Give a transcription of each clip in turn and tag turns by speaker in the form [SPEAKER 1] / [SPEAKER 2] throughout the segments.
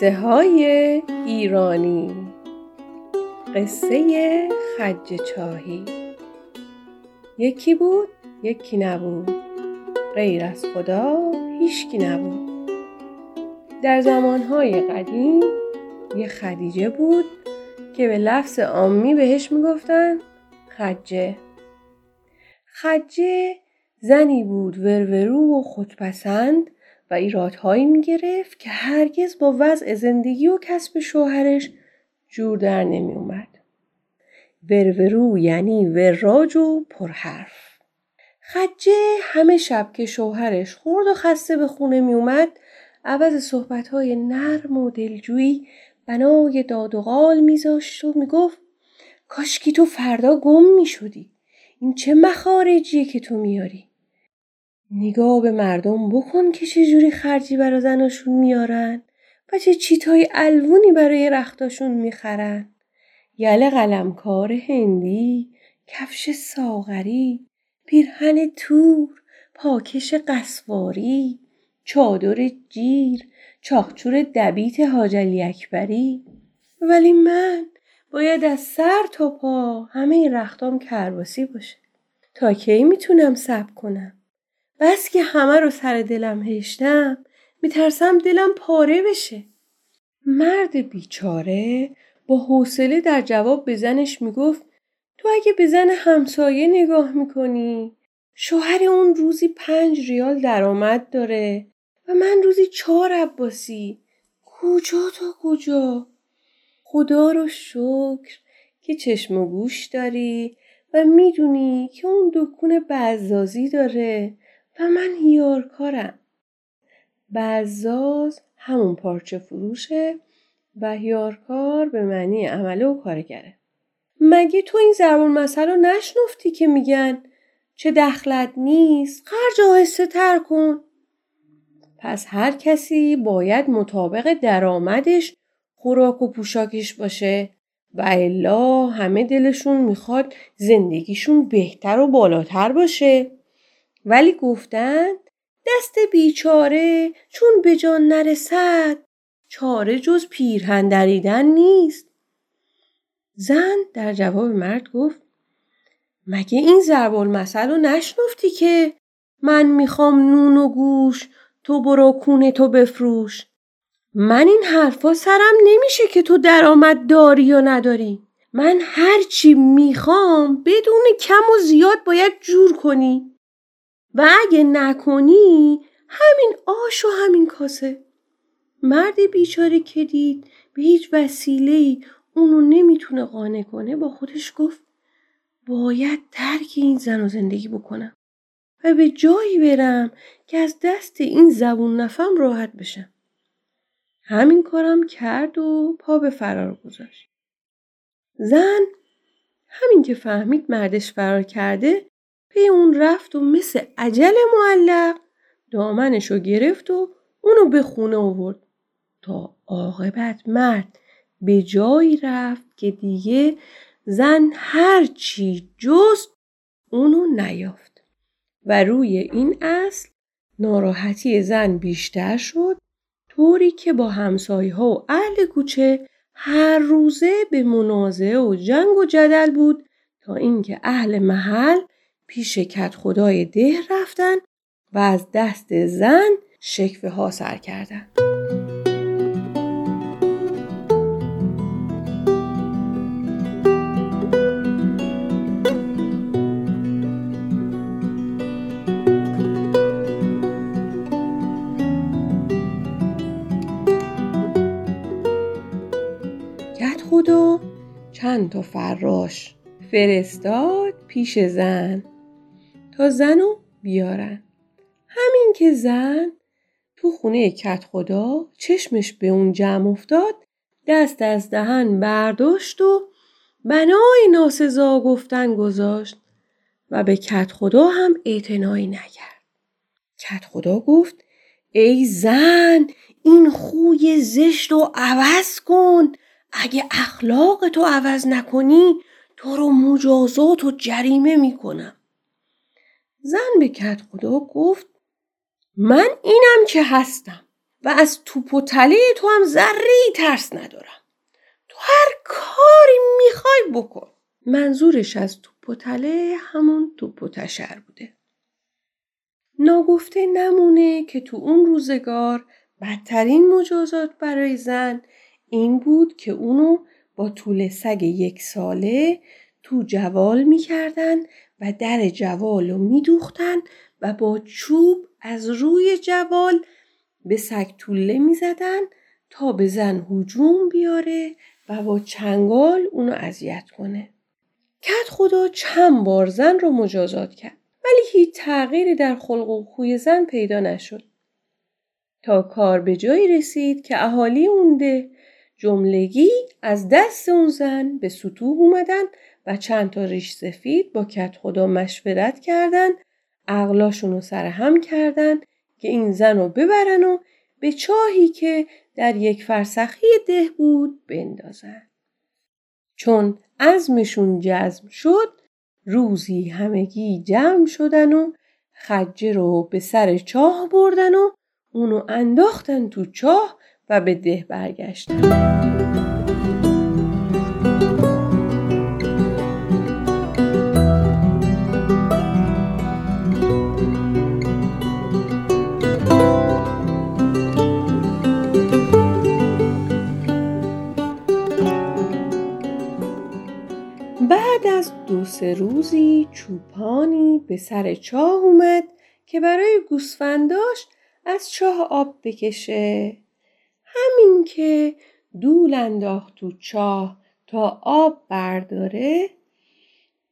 [SPEAKER 1] قصه های ایرانی. قصه خج چاهی. یکی بود یکی نبود. غیر از خدا هیچکی نبود. در زمانهای قدیم یه خدیجه بود که به لفظ آمی بهش می‌گفتن خجه. خجه زنی بود ورورو و خودپسند و ایرادهایی می گرفت که هرگز با وضع زندگی و کسب شوهرش جور در نمی اومد. ورورو یعنی وراج و پرحرف. خجه همه شب که شوهرش خورد و خسته به خونه می اومد عوض صحبتهای نرم و دلجویی بنای داد و غال میذاشت و می‌گفت کاشکی تو فردا گم می شدی. این چه مخارجیه که تو میاری؟ نگاه به مردم بکن که چجوری خرجی برا زناشون میارن و چه چیتای الوونی برای رختاشون می‌خرن. یله قلمکار هندی، کفش ساغری، پیرهن تور، پاکش قسواری، چادر جیر، چاخچور دبیت حاجلی اکبری. ولی من باید از سر تا پا همه این رختام کرباسی باشه. تا کی می‌تونم صبر کنم؟ بس که همه رو سر دلم هشتم میترسم دلم پاره بشه. مرد بیچاره با حوصله در جواب به زنش می‌گفت تو اگه به زن همسایه نگاه می‌کنی شوهر اون روزی پنج ریال درآمد داره و من روزی چهار عباسی. کجا تا کجا؟ خدا رو شکر که چشم و گوش داری و می‌دونی که اون دکون بزازی داره. و من هیارکارم. بزاز همون پارچه فروشه و هیارکار به معنی عمله و کارگره. مگه تو این زربون مسئله نشنفتی که میگن چه دخلت نیست خرج آهسته تر کن. پس هر کسی باید مطابق درآمدش خوراک و پوشاکش باشه و الا همه دلشون می‌خواد زندگیشون بهتر و بالاتر باشه. ولی گفتند دست بیچاره چون به جان نرسد چاره جز پیرهن دریدن نیست. زن در جواب مرد گفت مگه این ضرب المثل رو نشنفتی که من می‌خوام نون و گوش تو برو کونه تو بفروش؟ من این حرفا سرم نمیشه که تو درآمد داری یا نداری. من هرچی می‌خوام بدون کم و زیاد باید جور کنی. و اگه نکنی همین آش و همین کاسه مرد بیچاره که دید به هیچ وسیله اونو نمی‌تونه قانع کنه با خودش گفت باید ترک این زن و زندگی بکنم و به جایی برم که از دست این زبون نفم راحت بشم. همین کارم کرد و پا به فرار گذاشت. زن همین که فهمید مردش فرار کرده پی اون رفت و مثل عجل معلق دامنشو گرفت و اونو به خونه آورد. تا عاقبت مرد به جایی رفت که دیگه زن هر چی جست اونو نیافت و روی این اصل ناراحتی زن بیشتر شد طوری که با همسایه ها و اهل کوچه هر روزه به منازعه و جنگ و جدل بود تا اینکه اهل محل پیش کت خدای ده رفتن و از دست زن شکفه ها سر کردن. چند تا فراش فرستاد پیش زن تا زنو بیارن. همین که زن تو خونه کت خدا چشمش به اون جمع افتاد دست از دهن برداشت و بنای ناسزا گفتن گذاشت و به کت خدا هم اعتنایی نکرد. کت خدا گفت ای زن این خوی زشت رو عوض کن اگه اخلاق تو عوض نکنی تو رو مجازات و جریمه می‌کنم. زن به کت خدا گفت من اینم که هستم و از توپ و تو هم ذره ترس ندارم. تو هر کاری می‌خوای بکن. منظورش از توپ و همون توپ و تشر بوده. ناگفته نمونه که تو اون روزگار بدترین مجازات برای زن این بود که اونو با طول سگ یک ساله تو جوال می‌کردن و در جوال رو میدوختن و با چوب از روی جوال به سگ طوله می‌زدن تا به زن هجوم بیاره و با چنگال اونو اذیت کنه. کت خدا چند بار زن رو مجازات کرد ولی هیچ تغییری در خلق و خوی زن پیدا نشد. تا کار به جایی رسید که اهالی اونده جملگی از دست اون زن به سطوح اومدن و چند تا ریش سفید با کت خدا مشورت کردن عقلاشون رو سرهم کردن که این زن رو ببرن و به چاهی که در یک فرسخی ده بود بندازن. چون عزمشون جزم شد روزی همگی جمع شدن و خجه رو به سر چاه بردن و اونو انداختن تو چاه و به ده برگشتن. سه روزی چوپانی به سر چاه اومد که برای گوسفنداش از چاه آب بکشه. همین که دول انداخت تو چاه تا آب برداره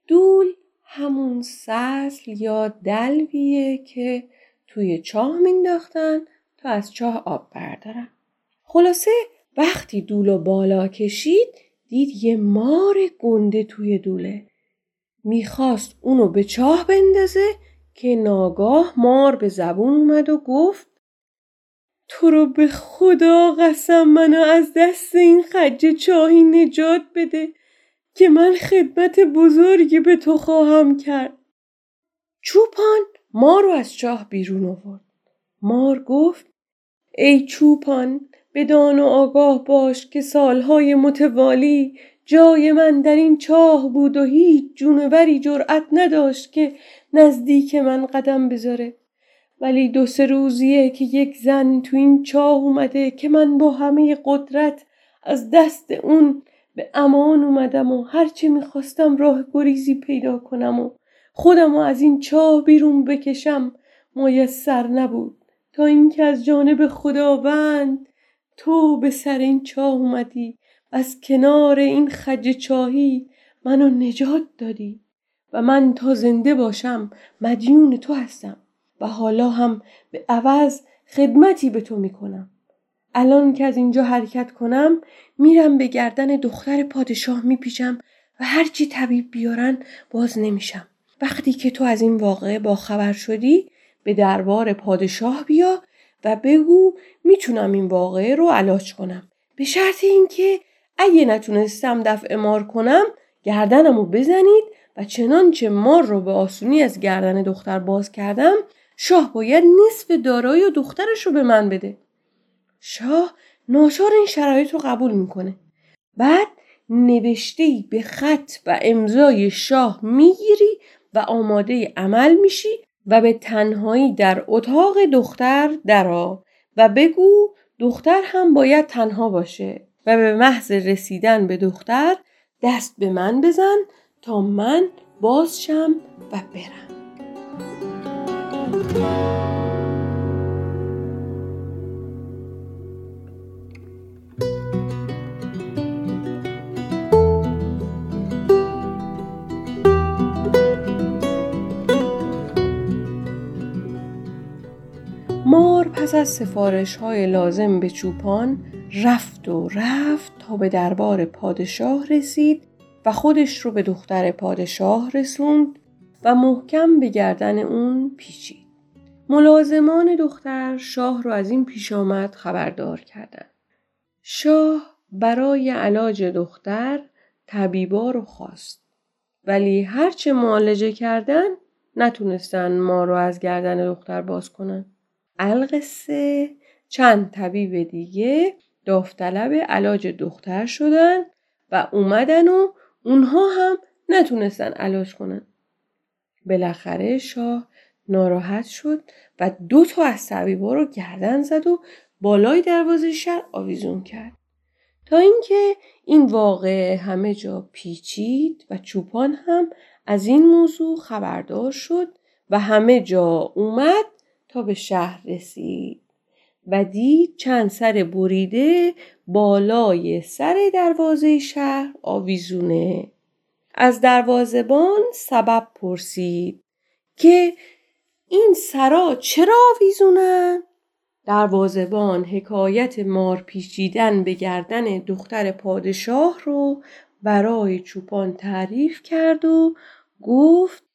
[SPEAKER 1] دول همون سسل یا دلویه که توی چاه مینداختن تا از چاه آب بردارن. خلاصه وقتی دول بالا کشید دید یه مار گنده توی دوله. می‌خواست اونو به چاه بندازه که ناگاه مار به زبون اومد و گفت تو رو به خدا قسم منو از دست این خجه چاهی نجات بده که من خدمت بزرگی به تو خواهم کرد. چوپان مار رو از چاه بیرون آورد. مار گفت ای چوپان بدان و آگاه باش که سالهای متوالی جای من در این چاه بود و هیچ جونوری جرأت نداشت که نزدیک من قدم بذاره. ولی دو سه روزیه که یک زن تو این چاه اومده که من با همه قدرت از دست اون به امان اومدم و هرچه می‌خواستم راه گریزی پیدا کنم و خودم و از این چاه بیرون بکشم میسر نبود تا اینکه از جانب خداوند تو به سر این چاه اومدی از کنار این خج چاهی منو نجات دادی و من تا زنده باشم مدیون تو هستم و حالا هم به عوض خدمتی به تو می‌کنم. الان که از اینجا حرکت کنم میرم به گردن دختر پادشاه میپیچم و هرچی طبیب بیارن باز نمیشم. وقتی که تو از این واقعه با خبر شدی به دربار پادشاه بیا و بگو می‌تونم این واقعه رو علاج کنم. به شرط اینکه اگه نتونستم دفع مار کنم گردنمو بزنید و چنانچه مار رو به آسونی از گردن دختر باز کردم شاه باید نصف دارایی و دخترش رو به من بده. شاه ناچار این شرایط رو قبول می‌کنه. بعد نوشته به خط و امضای شاه می‌گیری و آماده عمل میشی و به تنهایی در اتاق دختر درا و بگو دختر هم باید تنها باشه و به محض رسیدن به دختر دست به من بزن تا من بازشم و برم. مار پس از سفارش های لازم به چوپان رفت و رفت تا به دربار پادشاه رسید و خودش رو به دختر پادشاه رسوند و محکم به گردن اون پیچید. ملازمان دختر شاه رو از این پیش آمد خبردار کردند. شاه برای علاج دختر طبیبا رو خواست. ولی هرچه معالجه کردن نتونستن ما رو از گردن دختر باز کنن. القصه چند طبیب دیگه داوطلب علاج دختر شدن و اومدن و اونها هم نتونستن علاج کنن. بالاخره شاه ناراحت شد و دو تا از طبیبا رو گردن زد و بالای دروازه شهر آویزون کرد. تا اینکه این واقع همه جا پیچید و چوپان هم از این موضوع خبردار شد و همه جا اومد تا به شهر رسید و دید چند سر بریده بالای سر دروازه شهر آویزونه از دروازبان سبب پرسید که این سرا چرا آویزونن؟ دروازبان حکایت مار پیچیدن به گردن دختر پادشاه رو برای چوپان تعریف کرد و گفت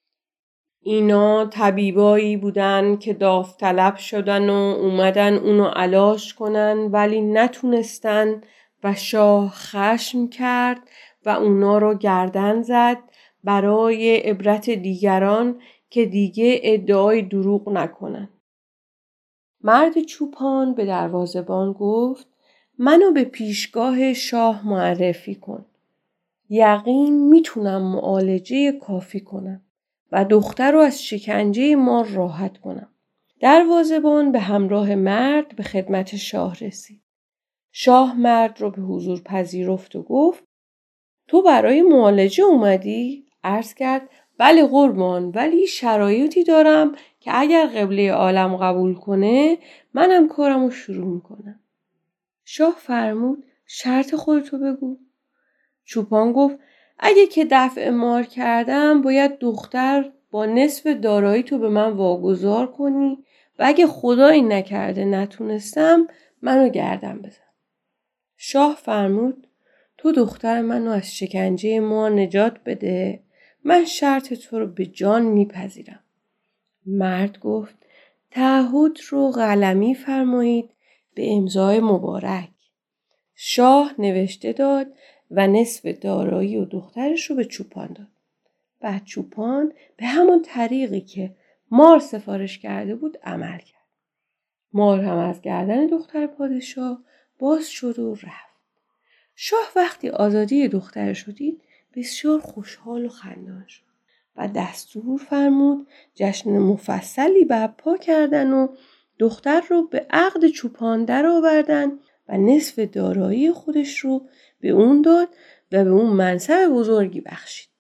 [SPEAKER 1] اینا طبیبایی بودن که داوطلب شدن و اومدن اونو علاج کنن ولی نتونستن و شاه خشم کرد و اونا رو گردن زد برای عبرت دیگران که دیگه ادعای دروغ نکنن. مرد چوپان به دروازبان گفت منو به پیشگاه شاه معرفی کن. یقین می‌تونم معالجه کافی کنم و دختر رو از شکنجه ما راحت کنم. دروازبان به همراه مرد به خدمت شاه رسید. شاه مرد رو به حضور پذیرفت و گفت تو برای معالجه اومدی؟ عرض کرد بله قربان ولی شرایطی دارم که اگر قبله عالم قبول کنه منم کارم رو شروع می‌کنم. شاه فرمود شرط خودتو بگو. چوپان گفت اگه که دفع مار کردم باید دختر با نصف دارایی تو به من واگذار کنی و اگه خدایی نکرده نتونستم منو گردم بزن. شاه فرمود تو دختر منو از شکنجه ما نجات بده من شرط تو رو به جان میپذیرم. مرد گفت تعهد رو قلمی فرمایید به امضای مبارک. شاه نوشته داد و نصف دارایی و دخترش رو به چوپان داد. بعد چوپان به همون طریقی که مار سفارش کرده بود عمل کرد. مار هم از گردن دختر پادشاه باز شد و رفت. شاه وقتی آزادی دخترش شدید بسیار خوشحال و خندان شد و دستور فرمود جشن مفصلی برپا کردن و دختر رو به عقد چوپان در آوردن و نصف دارایی خودش رو به اون داد و به اون منصب بزرگی بخشید.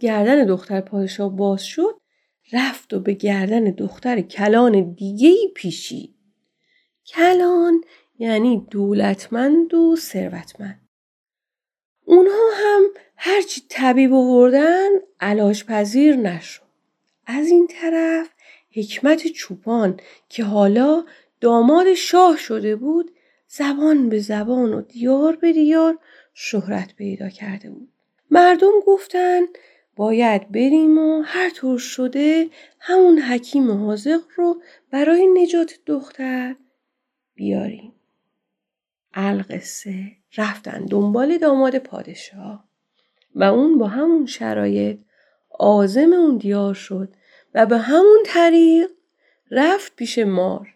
[SPEAKER 1] گردن دختر پادشاه باز شد رفت و به گردن دختر کلان دیگه ای کلان یعنی دولتمند و ثروتمند. اونها هم هرچی طبیب آوردن علاج پذیر نشد. از این طرف حکمت چوپان که حالا داماد شاه شده بود زبان به زبان و دیار به دیار شهرت پیدا کرده بود. مردم گفتن باید بریم و هر طور شده همون حکیم حاضق رو برای نجات دختر بیاریم. القصه رفتن دنبال داماد پادشاه و اون با همون شرایط آزم اون دیار شد و به همون طریق رفت پیش مار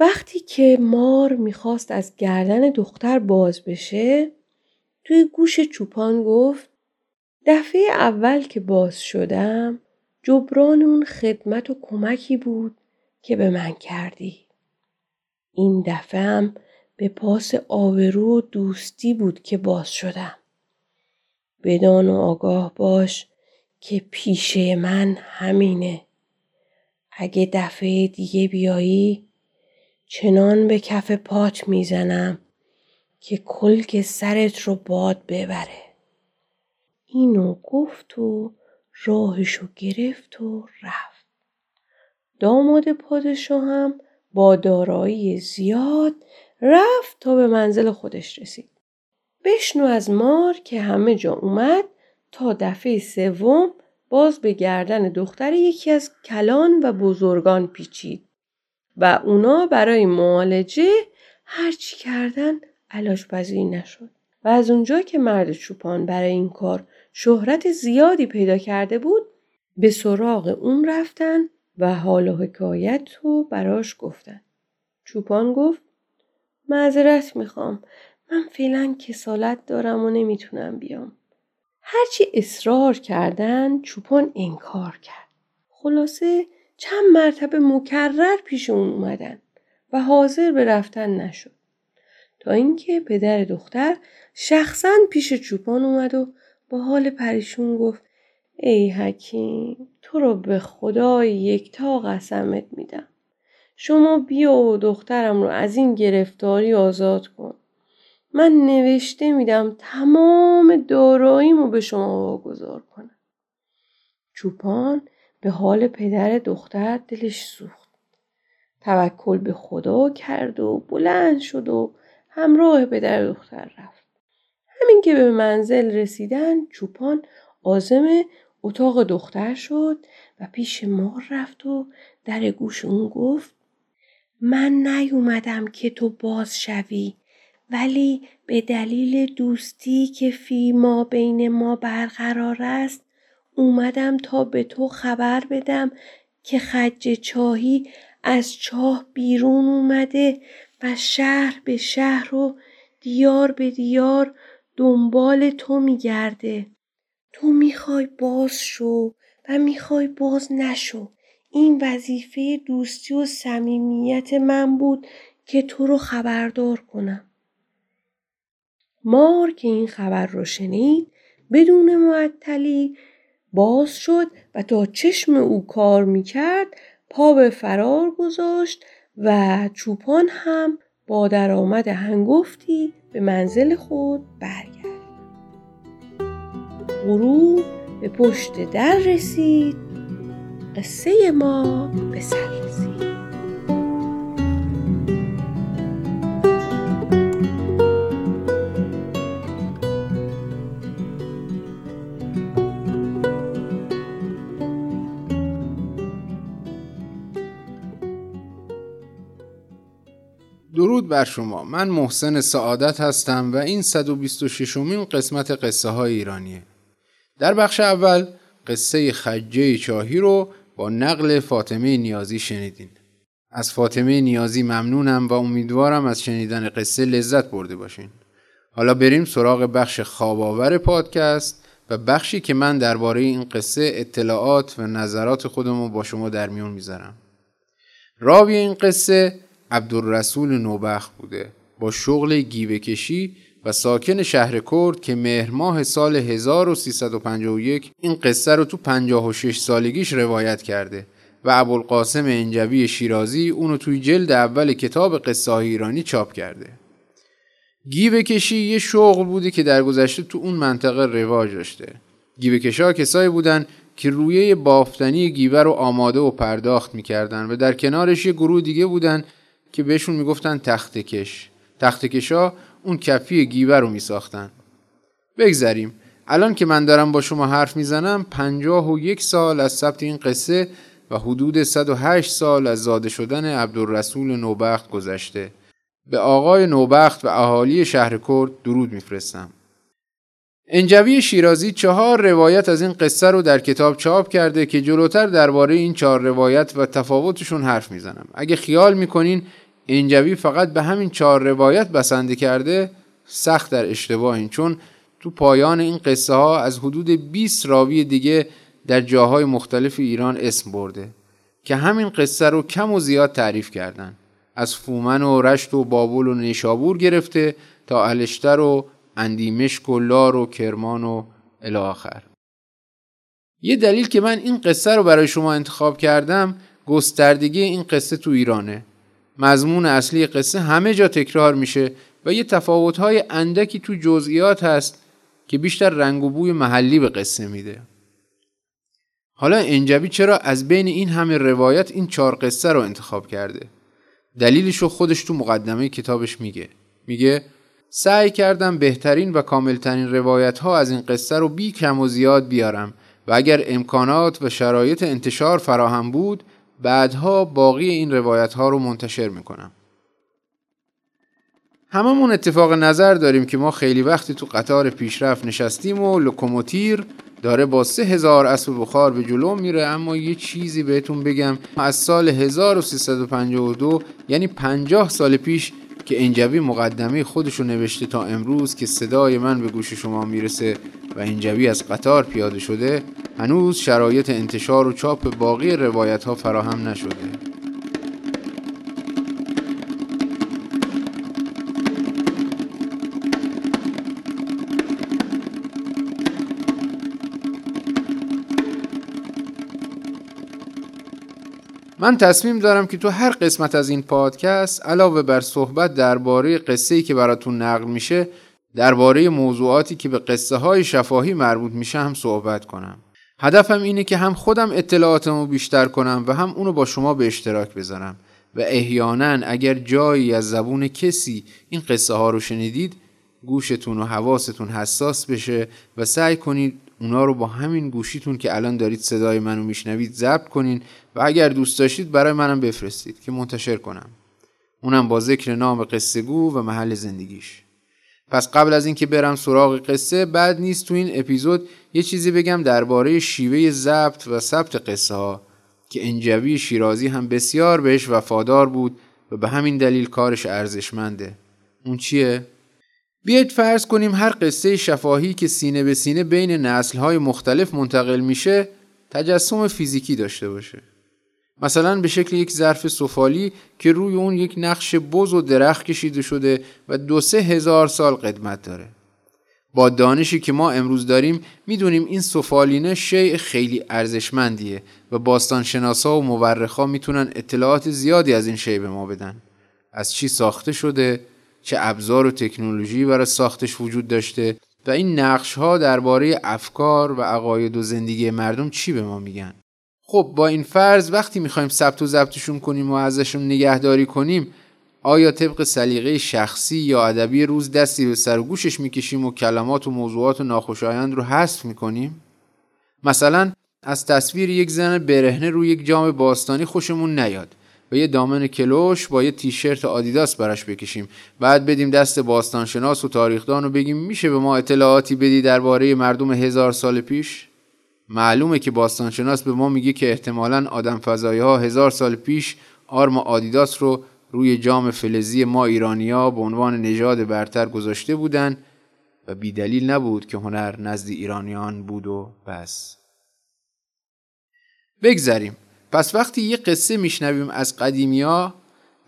[SPEAKER 1] وقتی که مار می‌خواست از گردن دختر باز بشه توی گوش چوپان گفت دفعه اول که باز شدم جبران اون خدمت و کمکی بود که به من کردی. این دفعه هم به پاس آبرو و دوستی بود که باز شدم. بدان و آگاه باش که پیشه من همینه. اگه دفعه دیگه بیایی چنان به کف پات می‌زنم که کلک سرت رو باد ببره. اینو گفت و راهشو گرفت و رفت. داماد پادشاه هم با دارایی زیاد رفت تا به منزل خودش رسید. بشنو از مار که همه جا اومد تا دفعه سوم باز به گردن دختر یکی از کلان و بزرگان پیچید و اونا برای معالجه هرچی کردن علاج پذیر نشد و از اونجا که مرد چوپان برای این کار شهرت زیادی پیدا کرده بود به سراغ اون رفتن و حال و حکایت رو براش گفتن. چوپان گفت معذرت می‌خوام من فعلا کسالت دارم و نمی‌تونم بیام. هرچی اصرار کردن چوپان انکار کرد. خلاصه چند مرتبه مکرر پیش اون اومدن و حاضر به رفتن نشد. تا اینکه پدر دختر شخصا پیش چوپان اومد و با حال پریشون گفت ای حکیم تو رو به خدای یکتا قسمت میدم. شما بیا و دخترم رو از این گرفتاری آزاد کن. من نوشته میدم تمام داراییمو به شما واگذار کنم. چوپان به حال پدر دختر دلش سوخت. توکل به خدا کرد و بلند شد و همراه پدر دختر رفت. همین که به منزل رسیدن چوپان آزم اتاق دختر شد و پیش مار رفت و در گوش اون گفت من نیومدم که تو باز شوی ولی به دلیل دوستی که فی ما بین ما برقرار است اومدم تا به تو خبر بدم که خج چاهی از چاه بیرون اومده و شهر به شهر و دیار به دیار دنبال تو میگرده. تو می‌خوای باز شو و می‌خوای باز نشو. این وظیفه دوستی و صمیمیت من بود که تو رو خبردار کنم. مار که این خبر رو شنید بدون معطلی باز شد و تا چشم او کار می‌کرد پا به فرار گذاشت و چوپان هم با درآمد هنگفتی به منزل خود برگشت. غروب به پشت در رسید قصه ما به سر رسید
[SPEAKER 2] بر شما. من محسن سعادت هستم و این 126 مین قسمت قصه های ایرانیه. در بخش اول قصه خجه چاهی رو با نقل فاطمه نیازی شنیدین. از فاطمه نیازی ممنونم و امیدوارم از شنیدن قصه لذت برده باشین. حالا بریم سراغ بخش خواباور پادکست و بخشی که من درباره این قصه اطلاعات و نظرات خودم رو با شما در میون می‌ذارم. راوی این قصه عبدالرسول نوبخت بوده با شغل گیوه و ساکن شهر کرد که مهر ماه سال 1351 این قصه رو تو 56 سالگیش روایت کرده و ابوالقاسم انجوی شیرازی اونو توی جلد اول کتاب قصه ایرانی چاپ کرده. گیوه کشی یه شغل بوده که در گذشته تو اون منطقه رواج داشته. گیوه کشا کسایی بودن که رویه بافتنی گیوه رو آماده و پرداخت می‌کردن و در کنارش یه گروه دیگه بودن که بهشون می‌گفتن تخت کش. تخت کشا اون کفی گیوه رو میساختن. بگذریم. الان که من دارم با شما حرف می‌زنم پنجاه و یک سال از ثبت این قصه و حدود 108 سال از زاده شدن عبدالرسول نوبخت گذشته. به آقای نوبخت و اهالی شهر کرد درود میفرستم. انجوی شیرازی چهار روایت از این قصه رو در کتاب چاپ کرده که جلوتر درباره این چهار روایت و تفاوتشون حرف می‌زنم. اگه خیال می‌کنین اینجوی فقط به همین چهار روایت بسنده کرده سخت در اشتباهین چون تو پایان این قصه ها از حدود 20 راوی دیگه در جاهای مختلف ایران اسم برده که همین قصه رو کم و زیاد تعریف کردن. از فومن و رشت و بابل و نیشابور گرفته تا الشتر و اندیمشک و لار و کرمان و الاخر یه دلیل که من این قصه رو برای شما انتخاب کردم گستردگی این قصه تو ایرانه. مضمون اصلی قصه همه جا تکرار میشه و یه تفاوت‌های اندکی تو جزئیات هست که بیشتر رنگ و بوی محلی به قصه میده. حالا انجبی چرا از بین این همه روایت این چهار قصه رو انتخاب کرده؟ دلیلش رو خودش تو مقدمه کتابش میگه میگه سعی کردم بهترین و کاملترین روایت ها از این قصه رو بی کم و زیاد بیارم و اگر امکانات و شرایط انتشار فراهم بود بعدها باقی این روایت ها رو منتشر می‌کنم. هممون اتفاق نظر داریم که ما خیلی وقتی تو قطار پیشرفت نشستیم و لوکوموتیر داره با سه هزار اسب بخار به جلو میره اما یه چیزی بهتون بگم. از سال 1352 یعنی 50 سال پیش که انجوی مقدمه خودشو نوشته تا امروز که صدای من به گوش شما می‌رسه و انجوی از قطار پیاده شده هنوز شرایط انتشار و چاپ باقی روایت ها فراهم نشده. من تصمیم دارم که تو هر قسمت از این پادکست علاوه بر صحبت درباره قصه ای که براتون نقل میشه درباره موضوعاتی که به قصه های شفاهی مربوط میشه هم صحبت کنم. هدفم اینه که هم خودم اطلاعاتمو بیشتر کنم و هم اونو با شما به اشتراک بذارم. و احیانا اگر جایی از زبون کسی این قصه ها رو شنیدید گوشتون و حواستون حساس بشه و سعی کنید اونا رو با همین گوشیتون که الان دارید صدای منو میشنوید ضبط کنین و اگر دوست داشتید برای منم بفرستید که منتشر کنم. اونم با ذکر نام قصه گو و محل زندگیش. پس قبل از اینکه برم سراغ قصه بعد نیست تو این اپیزود یه چیزی بگم درباره شیوه ضبط و ثبت قصه ها که انجوی شیرازی هم بسیار بهش وفادار بود و به همین دلیل کارش ارزشمنده. اون چیه؟ بیاید فرض کنیم هر قصه شفاهی که سینه به سینه بین نسلهای مختلف منتقل میشه تجسم فیزیکی داشته باشه. مثلا به شکل یک ظرف سفالی که روی اون یک نقش بز و درخت کشیده شده و دو سه هزار سال قدمت داره. با دانشی که ما امروز داریم می‌دونیم این سفالینه شیء خیلی ارزشمندیه و باستانشناسا و مورخا می‌تونن اطلاعات زیادی از این شیء به ما بدن. از چی ساخته شده چه ابزار و تکنولوژی برای ساختش وجود داشته و این نقش ها درباره افکار و عقاید و زندگی مردم چی به ما میگن؟ خب با این فرض وقتی می‌خوایم ثبت و ضبطشون کنیم و ازشون نگهداری کنیم آیا طبق سلیقه شخصی یا ادبی روز دستی به سر و گوشش می‌کشیم و کلمات و موضوعات و ناخوشایند رو حذف می‌کنیم؟ مثلا از تصویر یک زن برهنه روی یک جام باستانی خوشمون نیاد. و یه دامن کلوش با یه تیشرت آدیداس براش بکشیم. بعد بدیم دست باستانشناس و تاریخدان و بگیم میشه به ما اطلاعاتی بدی درباره مردم هزار سال پیش؟ معلومه که باستانشناس به ما میگه که احتمالا آدم فضایی ها هزار سال پیش آرم آدیداس رو روی جام فلزی ما ایرانیا به عنوان نژاد برتر گذاشته بودن و بیدلیل نبود که هنر نزد ایرانیان بود و بس. بگذریم. پس وقتی یه قصه میشنویم از قدیمیا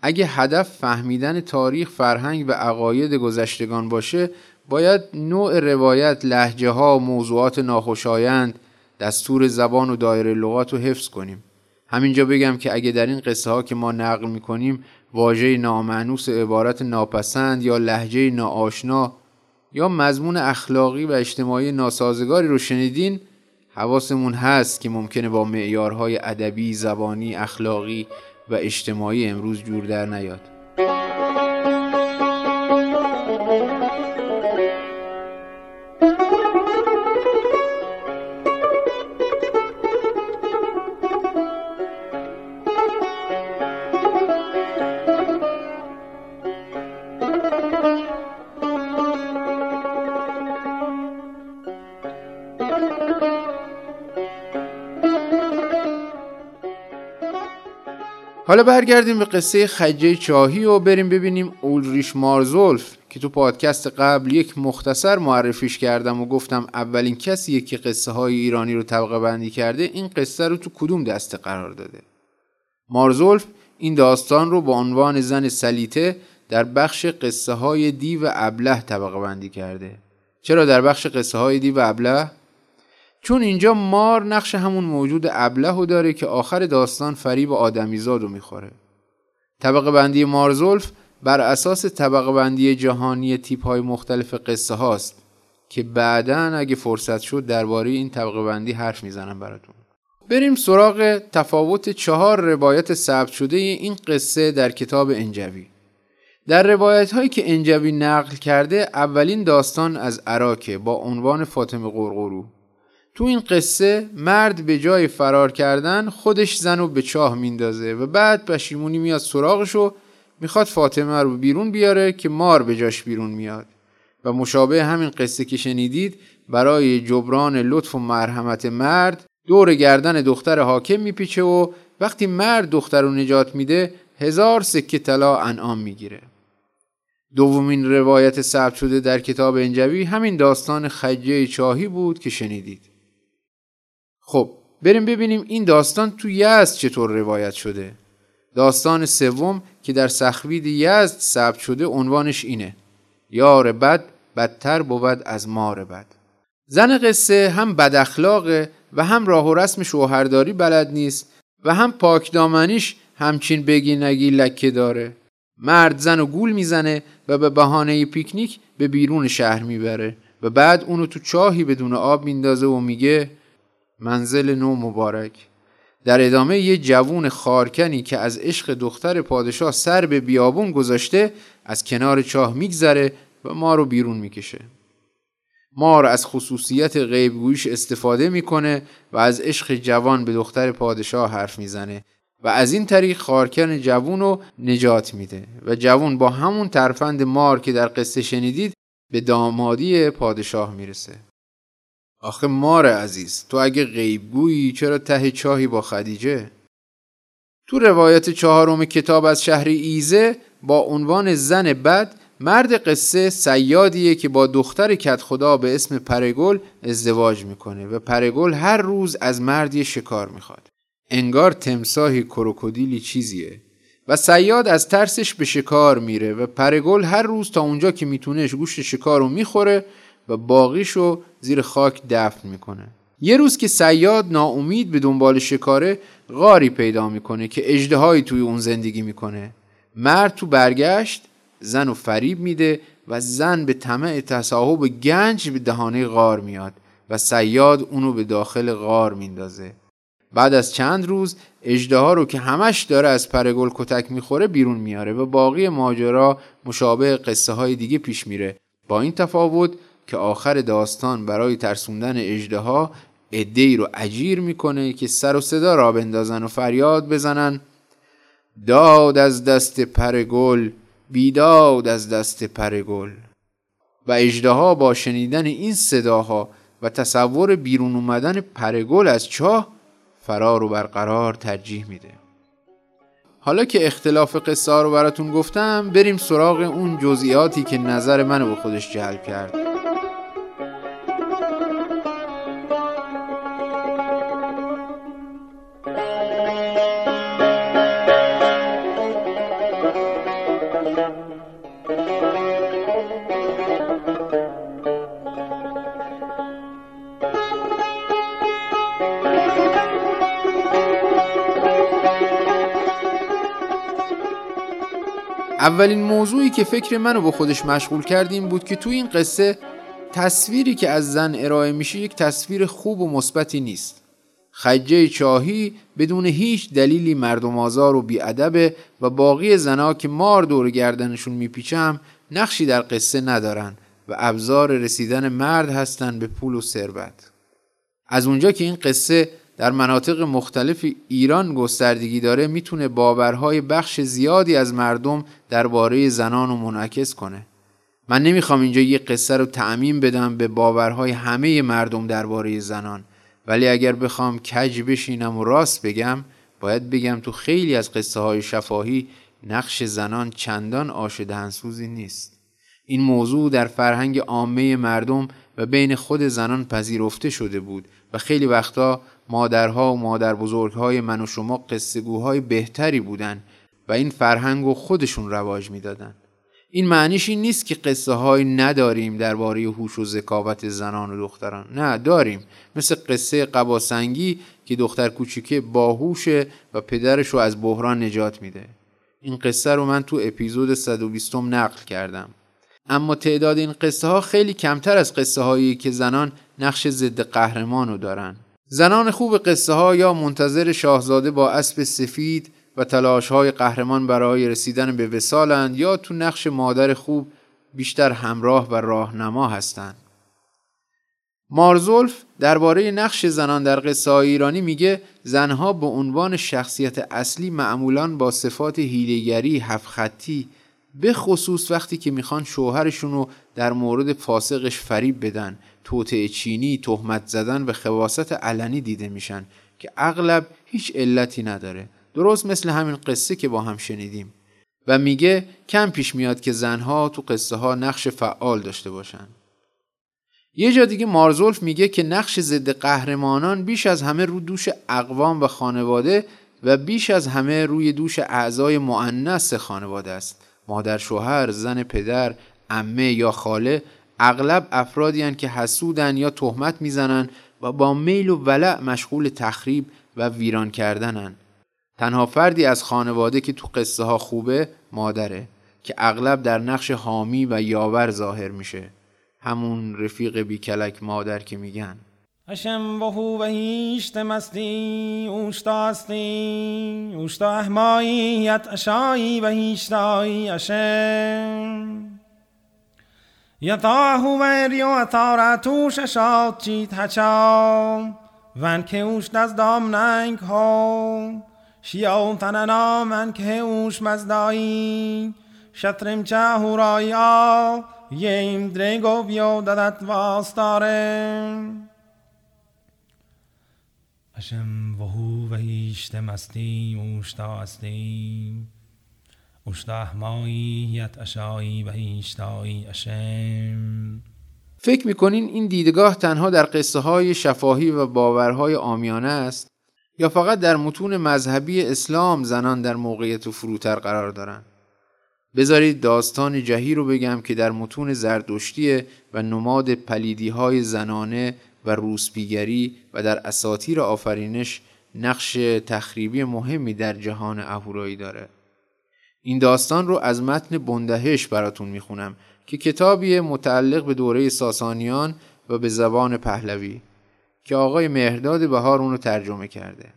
[SPEAKER 2] اگه هدف فهمیدن تاریخ فرهنگ و عقاید گذشتگان باشه باید نوع روایت لحجه ها موضوعات ناخوشایند دستور زبان و دایره لغات رو حفظ کنیم همینجا بگم که اگه در این قصه ها که ما نقل می‌کنیم واژه نامعنوس عبارت ناپسند یا لحجه ناآشنا یا مضمون اخلاقی و اجتماعی ناسازگاری رو شنیدین حواسمون هست که ممکنه با معیارهای ادبی، زبانی، اخلاقی و اجتماعی امروز جور در نیاد. حالا برگردیم به قصه خجه چاهی و بریم ببینیم اولریش مارزولف که تو پادکست قبل یک مختصر معرفیش کردم و گفتم اولین کسیه که قصه های ایرانی رو طبقه بندی کرده این قصه رو تو کدوم دسته قرار داده؟ مارزولف این داستان رو با عنوان زن سلیته در بخش قصه های دی و ابله طبقه بندی کرده. چرا در بخش قصه های دی و ابله؟ چون اینجا مار نقش همون موجود ابله داره که آخر داستان فریب آدمیزاد رو می‌خوره. طبقه بندی مارزولف بر اساس طبقه بندی جهانی تیپ های مختلف قصه هاست که بعدا اگه فرصت شد درباره این طبقه بندی حرف می‌زنم براتون. بریم سراغ تفاوت چهار روایت ثبت شده این قصه در کتاب انجوی. در روایت هایی که انجوی نقل کرده اولین داستان از عراکه با عنوان فاطمه قرقرو تو این قصه مرد به جای فرار کردن خودش زن رو به چاه میندازه و بعد پشیمونی میاد سراغش و می‌خواد فاطمه رو بیرون بیاره که مار به جاش بیرون میاد. و مشابه همین قصه که شنیدید برای جبران لطف و مرحمت مرد دور گردن دختر حاکم میپیچه و وقتی مرد دختر رو نجات میده هزار سکه طلا انعام می‌گیره. دومین روایت ثبت شده در کتاب انجوی همین داستان خجه چاهی بود که شنیدید. خب بریم ببینیم این داستان تو یزد چطور روایت شده. داستان سوم که در سخوید یزد ثبت شده عنوانش اینه. یار بد بدتر بود از مار بد. زن قصه هم بد اخلاقه و هم راه و رسم شوهرداری بلد نیست و هم پاکدامنیش همچین بگی نگی لکه داره. مرد زن و گول می‌زنه و به بهانه پیکنیک به بیرون شهر می‌بره و بعد اونو تو چاهی بدون آب میندازه و میگه منزل نو مبارک. در ادامه یه جوون خارکنی که از عشق دختر پادشاه سر به بیابون گذاشته از کنار چاه میگذره و ما رو بیرون می‌کشه. مار از خصوصیت غیبگویش استفاده می‌کنه و از عشق جوان به دختر پادشاه حرف می‌زنه و از این طریق خارکن جوون رو نجات میده و جوون با همون ترفند مار که در قصه شنیدید به دامادی پادشاه می‌رسه. آخه مار عزیز تو اگه غیبگویی چرا ته چاهی با خدیجه؟ تو روایت چهارم کتاب از شهر ایزه با عنوان زن بد مرد قصه سیادیه که با دختر کت خدا به اسم پرگل ازدواج می‌کنه و پرگل هر روز از مردی شکار می‌خواد انگار تمساهی کروکودیلی چیزیه و سیاد از ترسش به شکار میره و پرگل هر روز تا اونجا که میتونهش گوشت شکار رو می‌خوره و باقیشو زیر خاک دفن می‌کنه. یه روز که سیاد ناامید به دنبال شکاره غاری پیدا می‌کنه که اجدهایی توی اون زندگی می‌کنه. مرد تو برگشت زن و فریب میده و زن به طمع تصاحب گنج به دهانه غار میاد و سیاد اونو به داخل غار میندازه. بعد از چند روز اجده رو که همش داره از پرگل کتک می‌خوره بیرون میاره و باقی ماجرا مشابه قصه های دیگه پیش میره. با این تفاوت که آخر داستان برای ترسوندن اجده ها ای رو اجیر می‌کنه که سر و صدا را بندازن و فریاد بزنن. داد از دست پرگل بیداد از دست پرگل و اجده با شنیدن این صداها و تصور بیرون اومدن پرگل از چاه فرار و برقرار ترجیح میده. حالا که اختلاف قصه رو براتون گفتم بریم سراغ اون جزئیاتی که نظر منو به خودش جلب کرد. اولین موضوعی که فکر منو به خودش مشغول کردیم بود که تو این قصه تصویری که از زن ارائه میشه یک تصویر خوب و مثبتی نیست. خجه چاهی بدون هیچ دلیلی مردم آزار و بیادبه و باقی زنها که مار دور گردنشون میپیچه هم نقشی در قصه ندارن و ابزار رسیدن مرد هستن به پول و ثروت. از اونجا که این قصه در مناطق مختلف ایران گستردگی داره می‌تونه باورهای بخش زیادی از مردم درباره زنان رو منعکس کنه. من نمی‌خوام اینجا یه قصه رو تعمین بدم به باورهای همه مردم درباره زنان ولی اگر بخوام کج بشینم و راست بگم باید بگم تو خیلی از قصه های شفاهی نقش زنان چندان آش نیست. این موضوع در فرهنگ عامه مردم و بین خود زنان پذیرفته شده بود و خیلی وقتا مادرها و مادر بزرگهای من و شما قصهگوهای بهتری بودن و این فرهنگ رو خودشون رواج می‌دادن. این معنیش این نیست که قصه های نداریم درباره هوش و ذکاوت زنان و دختران. نه داریم. مثل قصه قباسنگی که دختر کوچیکه باهوشه و پدرش رو از بحران نجات میده. این قصه رو من تو اپیزود 120 نقل کردم. اما تعداد این قصه ها خیلی کمتر از قصه هایی که زنان نقش ضد قهرمان رو دارن زنان خوب قصه ها یا منتظر شاهزاده با اسب سفید و تلاش های قهرمان برای رسیدن به وسالند یا تو نقش مادر خوب بیشتر همراه و راهنما هستند. مارزولف درباره نقش زنان در قصه های ایرانی میگه زنها به عنوان شخصیت اصلی معمولا با صفات هیلگری هفخطی به خصوص وقتی که می‌خوان شوهرشون رو در مورد فاسقش فریب بدن. توطعه چینی تهمت زدن به خواست علنی دیده میشن که اغلب هیچ علتی نداره. درست مثل همین قصه که با هم شنیدیم. و میگه کم پیش میاد که زنها تو قصه ها نقش فعال داشته باشن. یه جا دیگه مارزولف میگه که نقش ضد قهرمانان بیش از همه رو دوش اقوام و خانواده و بیش از همه روی دوش اعضای معنس خانواده است. مادر شوهر زن پدر امه یا خاله اغلب افرادی که حسودن یا تهمت می‌زنن و با میل و ولع مشغول تخریب و ویران کردنن تنها فردی از خانواده که تو قصه ها خوبه مادره که اغلب در نقش حامی و یاور ظاهر میشه. همون رفیق بیکلک مادر که میگن.
[SPEAKER 3] اشم و هو و هیشت مستی اوشتا اوشتا احماییت اشایی و هیشتایی اشم یتا هو و ریو اتارتوش اشاد چیت هچا ون که اوش دام ننگ ها شیاون تننا من که اوش مزدایی شطرم چه هورایا یم درگو بیو دادت واستاره اشم وهو و هیشت مستی اوشتا استی اوشتا احماییت اشایی و هیشتایی اشم
[SPEAKER 2] فکر می‌کنین این دیدگاه تنها در قصه های شفاهی و باورهای آمیانه است؟ یا فقط در متون مذهبی اسلام زنان در موقعیت و فروتر قرار دارند؟ بذارید داستان جهی رو بگم که در متون زردشتی و نماد پلیدی های زنانه و روسپیگری و در اساتیر آفرینش نقش تخریبی مهمی در جهان اهورایی داره. این داستان رو از متن بندهش براتون می‌خونم که کتابی متعلق به دوره ساسانیان و به زبان پهلوی که آقای مهرداد بهار اون رو ترجمه کرده.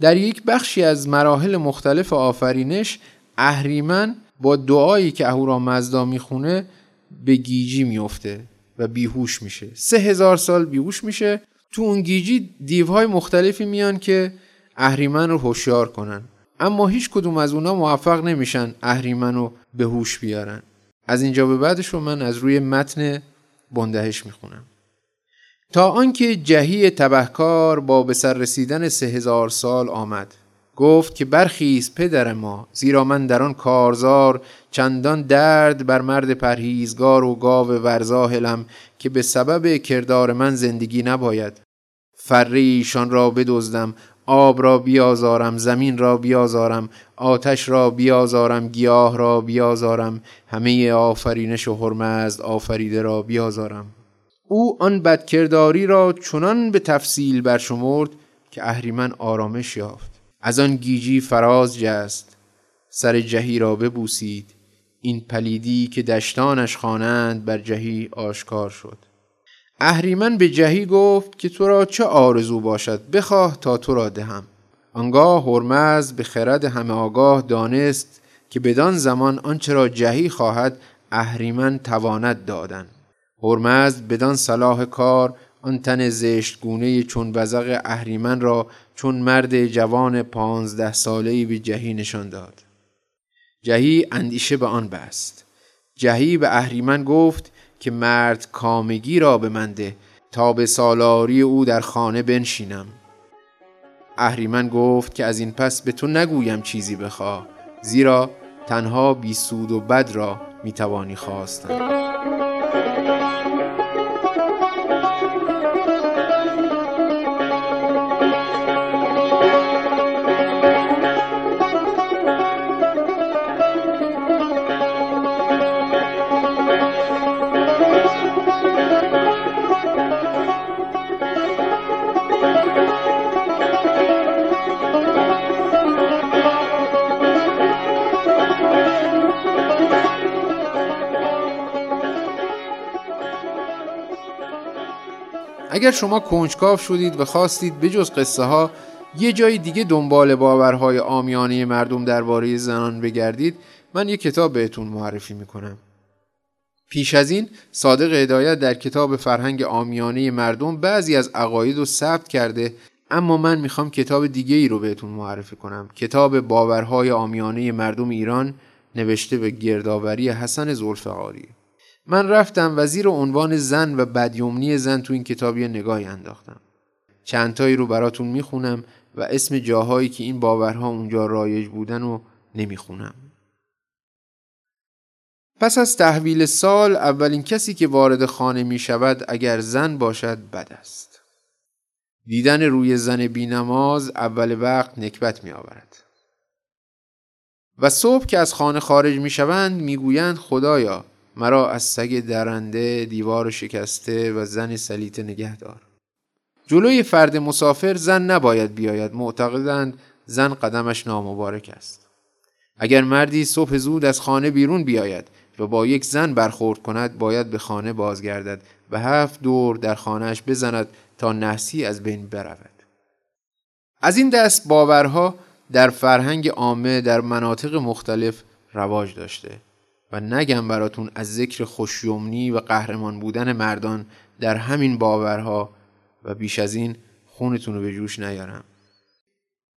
[SPEAKER 2] در یک بخشی از مراحل مختلف آفرینش اهریمن با دعایی که اهورا مزدا می‌خونه به گیجی میفته. و بیهوش میشه. سه هزار سال بیهوش میشه. تو اون گیجی دیوهای مختلفی میان که اهریمن رو هوشیار کنن. اما هیچ کدوم از اونا موفق نمیشن اهریمن رو به هوش بیارن. از اینجا به بعدش رو من از روی متن بندهش می‌خونم. تا آنکه جهی تبهکار با به سر رسیدن سه هزار سال آمد. گفت که برخیز پدر ما زیرا من در آن کارزار چندان درد بر مرد پرهیزگار و گاو ورزاهلم که به سبب کردار من زندگی نباید. فره ایشان را بدزدم آب را بیازارم زمین را بیازارم آتش را بیازارم گیاه را بیازارم همه آفرینش و حرمزد آفریده را بیازارم. او آن بدکرداری را چنان به تفصیل برشمرد که اهریمن آرامش یافت. از آن گیجی فراز جست. سر جهی را ببوسید. این پلیدی که دشتانش خوانند بر جهی آشکار شد. اهریمن به جهی گفت که تو را چه آرزو باشد؟ بخواه تا تو را دهم. آنگاه هرمز به خرد همه آگاه دانست که بدان زمان آنچه را جهی خواهد اهریمن تواند دادن. هرمز بدان صلاح کار آن تن زشت گونه چون بزق اهریمن را چون مرد جوان پانزده سالهی به جهی نشان داد. جهی اندیشه به آن بست. جهی به اهریمن گفت که مرد کامگی را به من ده تا به سالاری او در خانه بنشینم. اهریمن گفت که از این پس به تو نگویم چیزی بخواه زیرا تنها بی سود و بد را می‌توانی خواستن. اگر شما کنجکاو شدید و خواستید بجز قصه ها یه جای دیگه دنبال باورهای آمیانه مردم درباره زنان بگردید من یه کتاب بهتون معرفی می‌کنم. پیش از این صادق هدایت در کتاب فرهنگ آمیانه مردم بعضی از عقاید رو ثبت کرده اما من می‌خوام کتاب دیگه ای رو بهتون معرفی کنم. کتاب باورهای آمیانه مردم ایران نوشته به گردآوری حسن زلفقاری من رفتم و زیر عنوان زن و بدیومنی زن تو این کتابی نگاهی انداختم چندتایی رو براتون می‌خونم و اسم جاهایی که این باورها اونجا رایج بودن رو نمی‌خونم پس از تحویل سال اولین کسی که وارد خانه می شود اگر زن باشد بد است. دیدن روی زن بینماز اول وقت نکبت می آورد. و صبح که از خانه خارج می شوند می گویند خدایا مرا از سگ درنده دیوار شکسته و زن سلیت نگه دار. جلوی فرد مسافر زن نباید بیاید معتقدند زن قدمش نامبارک است. اگر مردی صبح زود از خانه بیرون بیاید و با یک زن برخورد کند باید به خانه بازگردد و هفت دور در خانهش بزند تا نحسی از بین برود از این دست باورها در فرهنگ عامه در مناطق مختلف رواج داشته و نگم براتون از ذکر خوشیومنی و قهرمان بودن مردان در همین باورها و بیش از این خونتون رو به جوش نیارم.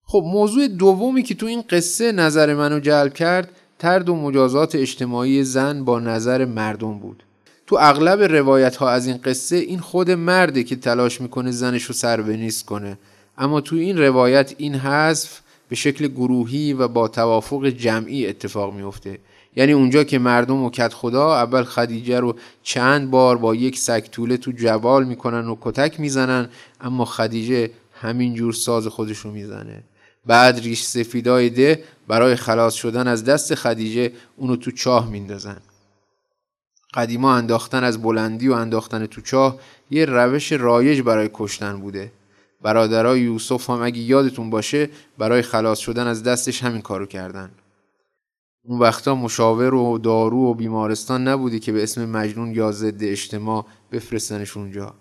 [SPEAKER 2] خب موضوع دومی که تو این قصه نظر منو جلب کرد ترد و مجازات اجتماعی زن با نظر مردم بود. تو اغلب روایت ها از این قصه این خود مرده که تلاش می‌کنه زنش رو سر نیست کنه. اما تو این روایت این حذف به شکل گروهی و با توافق جمعی اتفاق میفته یعنی اونجا که مردم و کت خدا اول خدیجه رو چند بار با یک سگ طوله تو جوال می‌کنن و کتک می‌زنن اما خدیجه همینجور ساز خودش رو می‌زنه. بعد ریش سفیدای ده برای خلاص شدن از دست خدیجه اونو تو چاه میندازن. قدیما انداختن از بلندی و انداختن تو چاه یه روش رایج برای کشتن بوده. برادرای یوسف هم اگه یادتون باشه برای خلاص شدن از دستش همین کارو کردن. اون وقتا مشاور و دارو و بیمارستان نبودی که به اسم مجنون یا ضد اجتماع بفرستنش اونجا.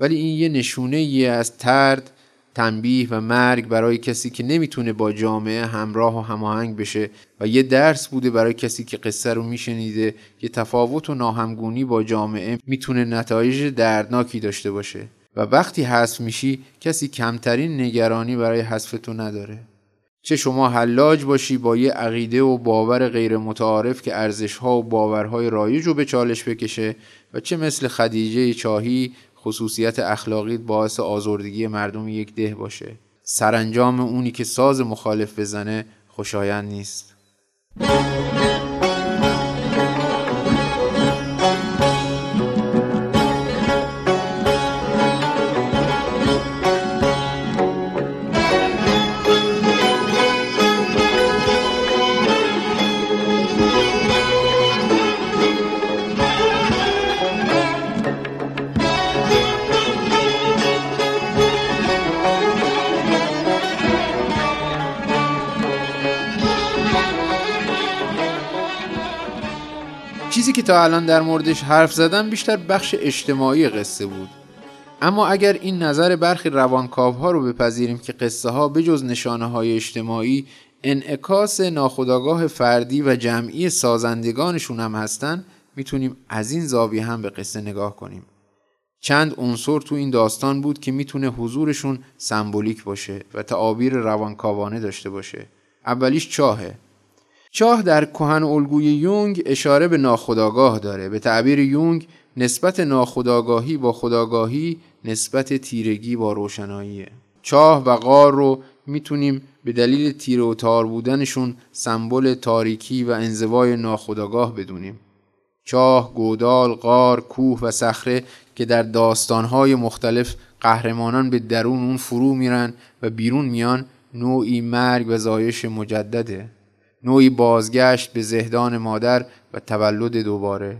[SPEAKER 2] ولی این یه نشونه یه از ترد تنبیه و مرگ برای کسی که نمی‌تونه با جامعه همراه و هماهنگ بشه و یه درس بوده برای کسی که قصه رو میشنیده یه تفاوت و ناهمگونی با جامعه می‌تونه نتایج دردناکی داشته باشه. و وقتی حذف میشی کسی کمترین نگرانی برای حذف تو نداره. چه شما حلاج باشی با یه عقیده و باور غیر متعارف که ارزشها و باورهای رایج رو به چالش بکشه و چه مثل خدیجه چاهی خصوصیت اخلاقی باعث آزردگی مردم یک ده باشه. سرانجام اونی که ساز مخالف بزنه خوشایند نیست. که تا الان در موردش حرف زدم بیشتر بخش اجتماعی قصه بود. اما اگر این نظر برخی روانکاو ها رو بپذیریم که قصه ها بجز نشانه های اجتماعی انعکاس ناخودآگاه فردی و جمعی سازندگانشون هم هستن می‌تونیم از این زاویه هم به قصه نگاه کنیم. چند عنصر تو این داستان بود که می‌تونه حضورشون سمبولیک باشه و تعابیر روانکاوانه داشته باشه. اولیش چاهه. چاه در کهن الگوی یونگ اشاره به ناخودآگاه داره. به تعبیر یونگ نسبت ناخودآگاهی با خداگاهی نسبت تیرگی با روشناییه. چاه و غار رو می‌تونیم به دلیل تیره و تار بودنشون سمبل تاریکی و انزوای ناخودآگاه بدونیم. چاه، گودال، غار، کوه و صخره که در داستانهای مختلف قهرمانان به درون اون فرو میرن و بیرون میان نوعی مرگ و زایش مجدده. نوعی بازگشت به زهدان مادر و تولد دوباره.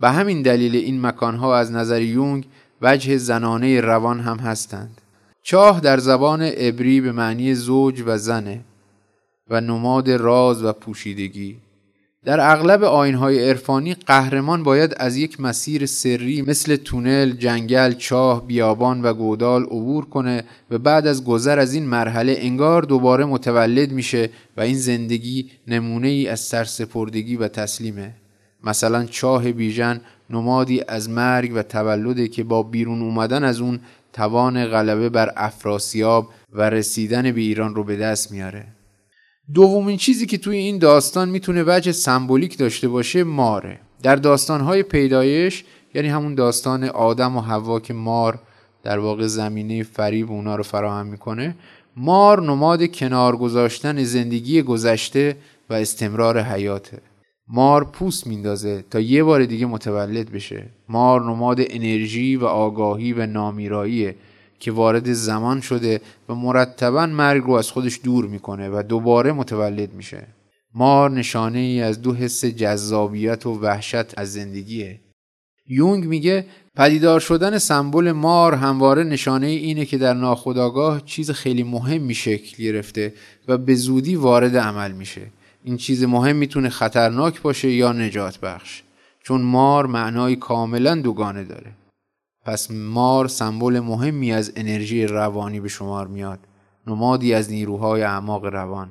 [SPEAKER 2] به همین دلیل این مکانها از نظر یونگ وجه زنانه روان هم هستند. چاه در زبان عبری به معنی زوج و زنه و نماد راز و پوشیدگی. در اغلب آینهای عرفانی قهرمان باید از یک مسیر سری مثل تونل، جنگل، چاه، بیابان و گودال عبور کنه و بعد از گذر از این مرحله انگار دوباره متولد میشه و این زندگی نمونه ای از سرسپردگی و تسلیمه. مثلا چاه بیژن نمادی از مرگ و تولده که با بیرون اومدن از اون توان غلبه بر افراسیاب و رسیدن به ایران رو به دست میاره. دومین چیزی که توی این داستان می‌تونه وجه سمبولیک داشته باشه ماره. در داستانهای پیدایش یعنی همون داستان آدم و هوا که مار در واقع زمینه فریب اونا رو فراهم می‌کنه مار نماد کنار گذاشتن زندگی گذشته و استمرار حیاته. مار پوست میندازه تا یه بار دیگه متولد بشه. مار نماد انرژی و آگاهی و نامیراییه که وارد زمان شده و مرتبا مرگ رو از خودش دور می‌کنه و دوباره متولد میشه. مار نشانه ای از دو حس جذابیت و وحشت از زندگیه. یونگ میگه پدیدار شدن سمبل مار همواره نشانه اینه که در ناخودآگاه چیز خیلی مهمی شکل گرفته و به زودی وارد عمل میشه. این چیز مهم می‌تونه خطرناک باشه یا نجات بخش. چون مار معنای کاملا دوگانه داره. پس مار سمبل مهمی از انرژی روانی به شمار میاد نمادی از نیروهای اعماق روان.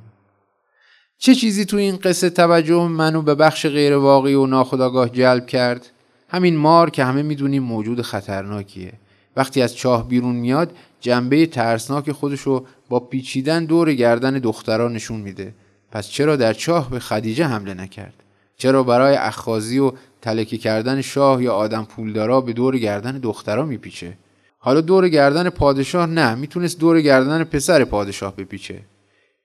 [SPEAKER 2] چه چیزی تو این قصه توجه منو به بخش غیر واقعی و ناخداگاه جلب کرد؟ همین مار که همه می‌دونیم موجود خطرناکیه. وقتی از چاه بیرون میاد جنبه ترسناک خودشو با پیچیدن دور گردن دخترها نشون میده. پس چرا در چاه به خدیجه حمله نکرد؟ چرا برای اخخازی و تلکه کردن شاه یا آدم پولدارا به دور گردن دخترا میپیچه. حالا دور گردن پادشاه نه می‌تونست دور گردن پسر پادشاه بپیچه.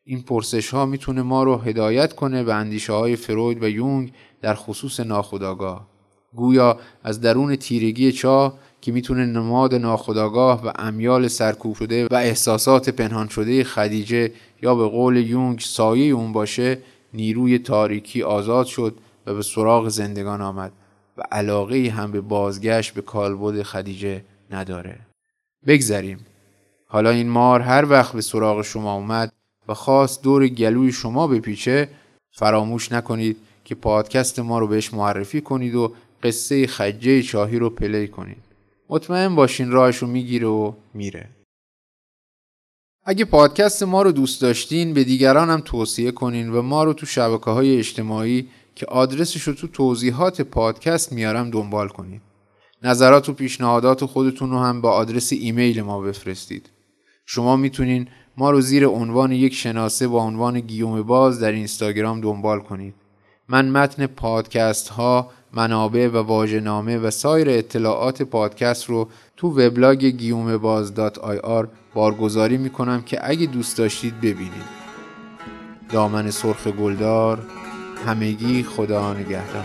[SPEAKER 2] این پرسش ها می‌تونه ما رو هدایت کنه به اندیشه های فروید و یونگ در خصوص ناخداگاه گویا از درون تیرگی چاه که می‌تونه نماد ناخداگاه و امیال سرکوب شده و احساسات پنهان شده خدیجه یا به قول یونگ سایه اون باشه نیروی تاریکی آزاد شد و به سراغ زندگان آمد و علاقه هم به بازگشت به کالبد خدیجه نداره. بگذریم. حالا این مار هر وقت به سراغ شما اومد و خواست دور گلوی شما بپیچه فراموش نکنید که پادکست ما رو بهش معرفی کنید و قصه خجه چاهی رو play کنید. مطمئن باشین راهش رو می‌گیره و میره. اگه پادکست ما رو دوست داشتین به دیگران هم توصیه کنین و ما رو تو شبکه های اجتماعی که آدرسش رو تو توضیحات پادکست میارم دنبال کنید. نظرات و پیشنهادات خودتون رو هم با آدرس ایمیل ما بفرستید. شما می‌تونین ما رو زیر عنوان یک شناسه با عنوان گیوم باز در اینستاگرام دنبال کنید. من متن پادکست ها، منابع و واژه‌نامه و سایر اطلاعات پادکست رو تو وبلاگ گیوم باز آر بارگذاری می‌کنم که اگه دوست داشتید ببینید. دامن سرخ گلدار همگی خدا نگهدار.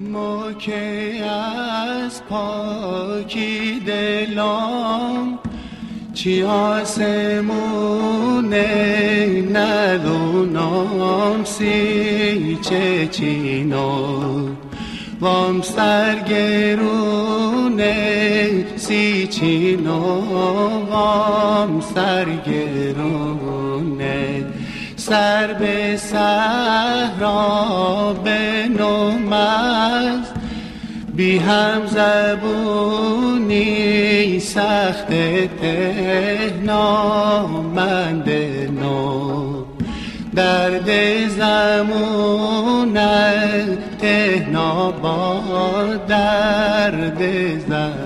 [SPEAKER 4] ما که از پاکی دلام چی آسمونه ندونم سی چه چینا وام سرگرونه سی چینا وام سرگرونه سر به صحرا به نومز بی هم زبونی سخت تهنا مند نو. درد زمون تهنا با درد زمون.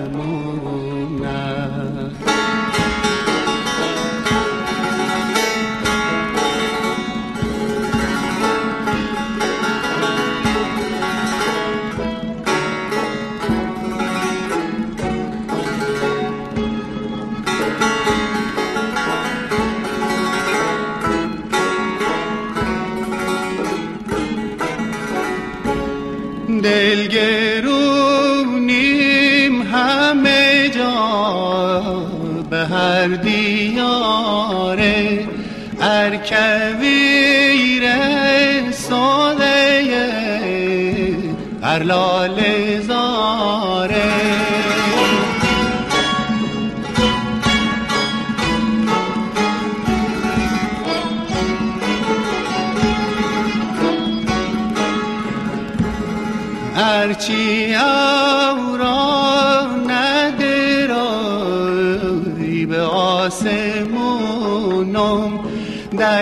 [SPEAKER 4] دلگرونیم همه جا به هر دیاره ارکویر ساده ارلال زاره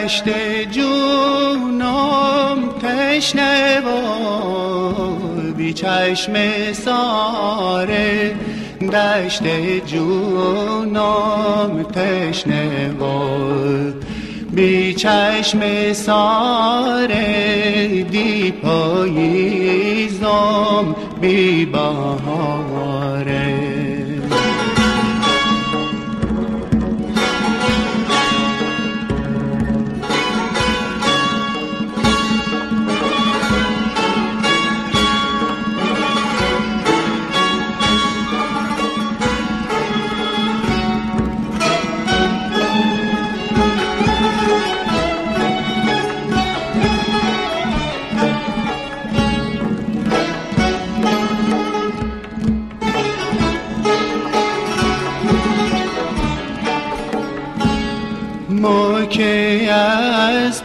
[SPEAKER 4] دشت جونم تشنه و بی چشم ساره دشت جونم تشنه و بی چشم ساره دی پاییزم بی بهاره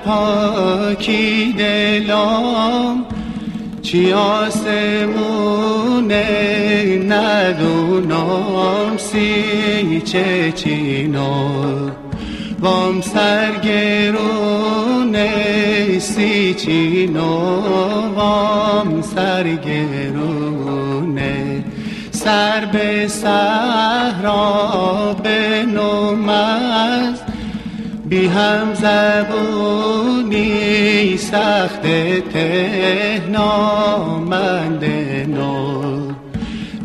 [SPEAKER 4] پاکی دلام چی آسمونه ندونم سی چه چینا وام سرگرونه سی چینا وام سرگرونه سر به صحرا به بی هم زبونی سخت تهنامند نو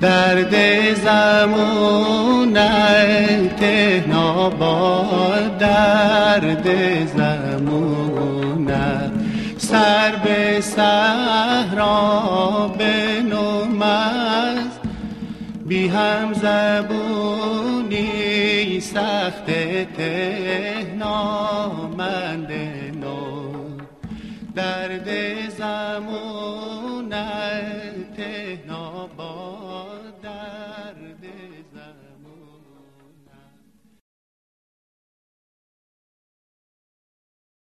[SPEAKER 4] درد زمون تهنا با درد زمون سر به صحرا بنومست بی هم زبونی سخت تهنامنده